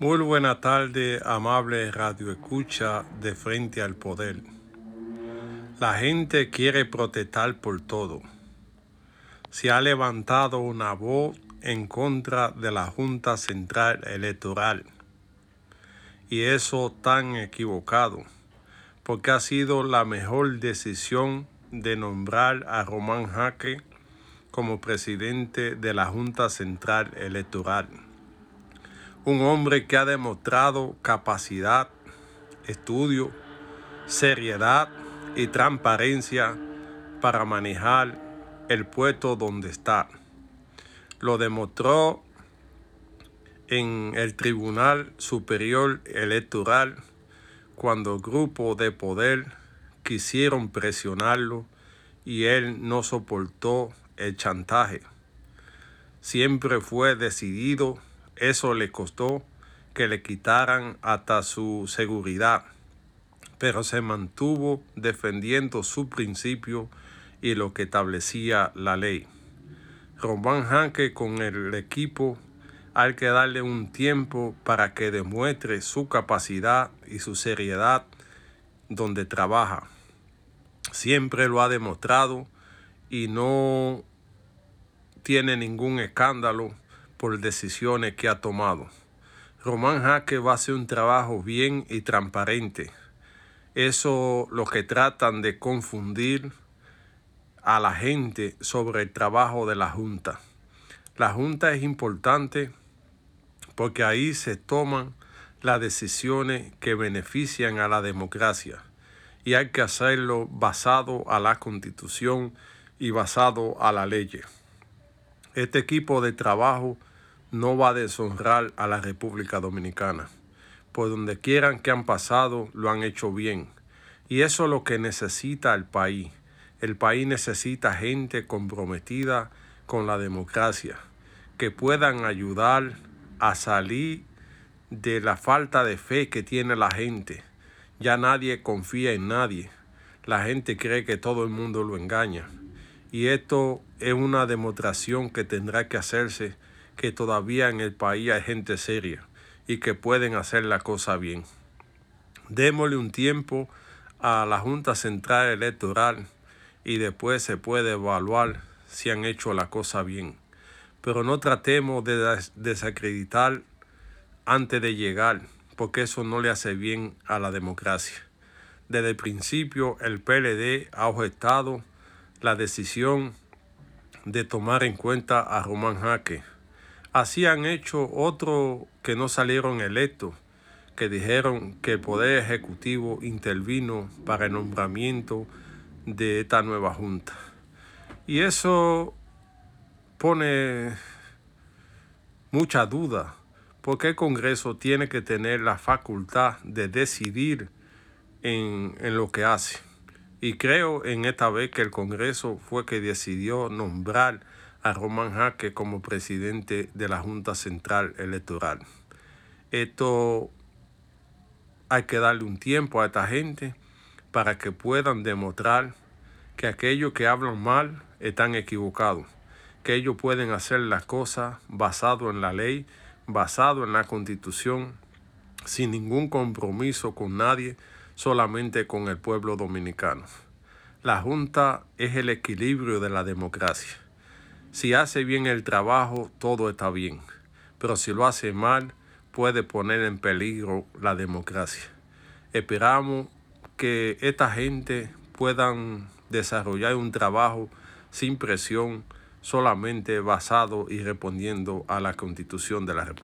Muy buena tarde, amable radio escucha de frente al poder. La gente quiere protestar por todo. Se ha levantado una voz en contra de la Junta Central Electoral. Y eso tan equivocado, porque ha sido la mejor decisión de nombrar a Román Jaque como presidente de la Junta Central Electoral. Un hombre que ha demostrado capacidad, estudio, seriedad y transparencia para manejar el puesto donde está. Lo demostró en el Tribunal Superior Electoral cuando grupos de poder quisieron presionarlo y él no soportó el chantaje. Siempre fue decidido, eso le costó que le quitaran hasta su seguridad, pero se mantuvo defendiendo su principio y lo que establecía la ley. Román Hanke con el equipo hay que darle un tiempo para que demuestre su capacidad y su seriedad donde trabaja. Siempre lo ha demostrado y no tiene ningún escándalo por decisiones que ha tomado. Román Jaque va a hacer un trabajo bien y transparente. Eso lo que tratan de confundir a la gente sobre el trabajo de la Junta. La Junta es importante porque ahí se toman las decisiones que benefician a la democracia y hay que hacerlo basado a la constitución y basado a la ley. Este equipo de trabajo no va a deshonrar a la República Dominicana. Por donde quieran que han pasado, lo han hecho bien. Y eso es lo que necesita el país. El país necesita gente comprometida con la democracia, que puedan ayudar a salir de la falta de fe que tiene la gente. Ya nadie confía en nadie. La gente cree que todo el mundo lo engaña. Y esto es una demostración que tendrá que hacerse que todavía en el país hay gente seria y que pueden hacer la cosa bien. Démosle un tiempo a la Junta Central Electoral y después se puede evaluar si han hecho la cosa bien. Pero no tratemos de desacreditar antes de llegar, porque eso no le hace bien a la democracia. Desde el principio el PLD ha objetado la decisión de tomar en cuenta a Román Jaque. Así han hecho otros que no salieron electos, que dijeron que el Poder Ejecutivo intervino para el nombramiento de esta nueva Junta. Y eso pone mucha duda, porque el Congreso tiene que tener la facultad de decidir en, en lo que hace. Y creo en esta vez que el Congreso fue que decidió nombrar a Román Jaque como presidente de la Junta Central Electoral. Esto hay que darle un tiempo a esta gente para que puedan demostrar que aquellos que hablan mal están equivocados, que ellos pueden hacer las cosas basado en la ley, basado en la constitución, sin ningún compromiso con nadie, solamente con el pueblo dominicano. La Junta es el equilibrio de la democracia. Si hace bien el trabajo, todo está bien, pero si lo hace mal, puede poner en peligro la democracia. Esperamos que esta gente puedan desarrollar un trabajo sin presión, solamente basado y respondiendo a la constitución de la República.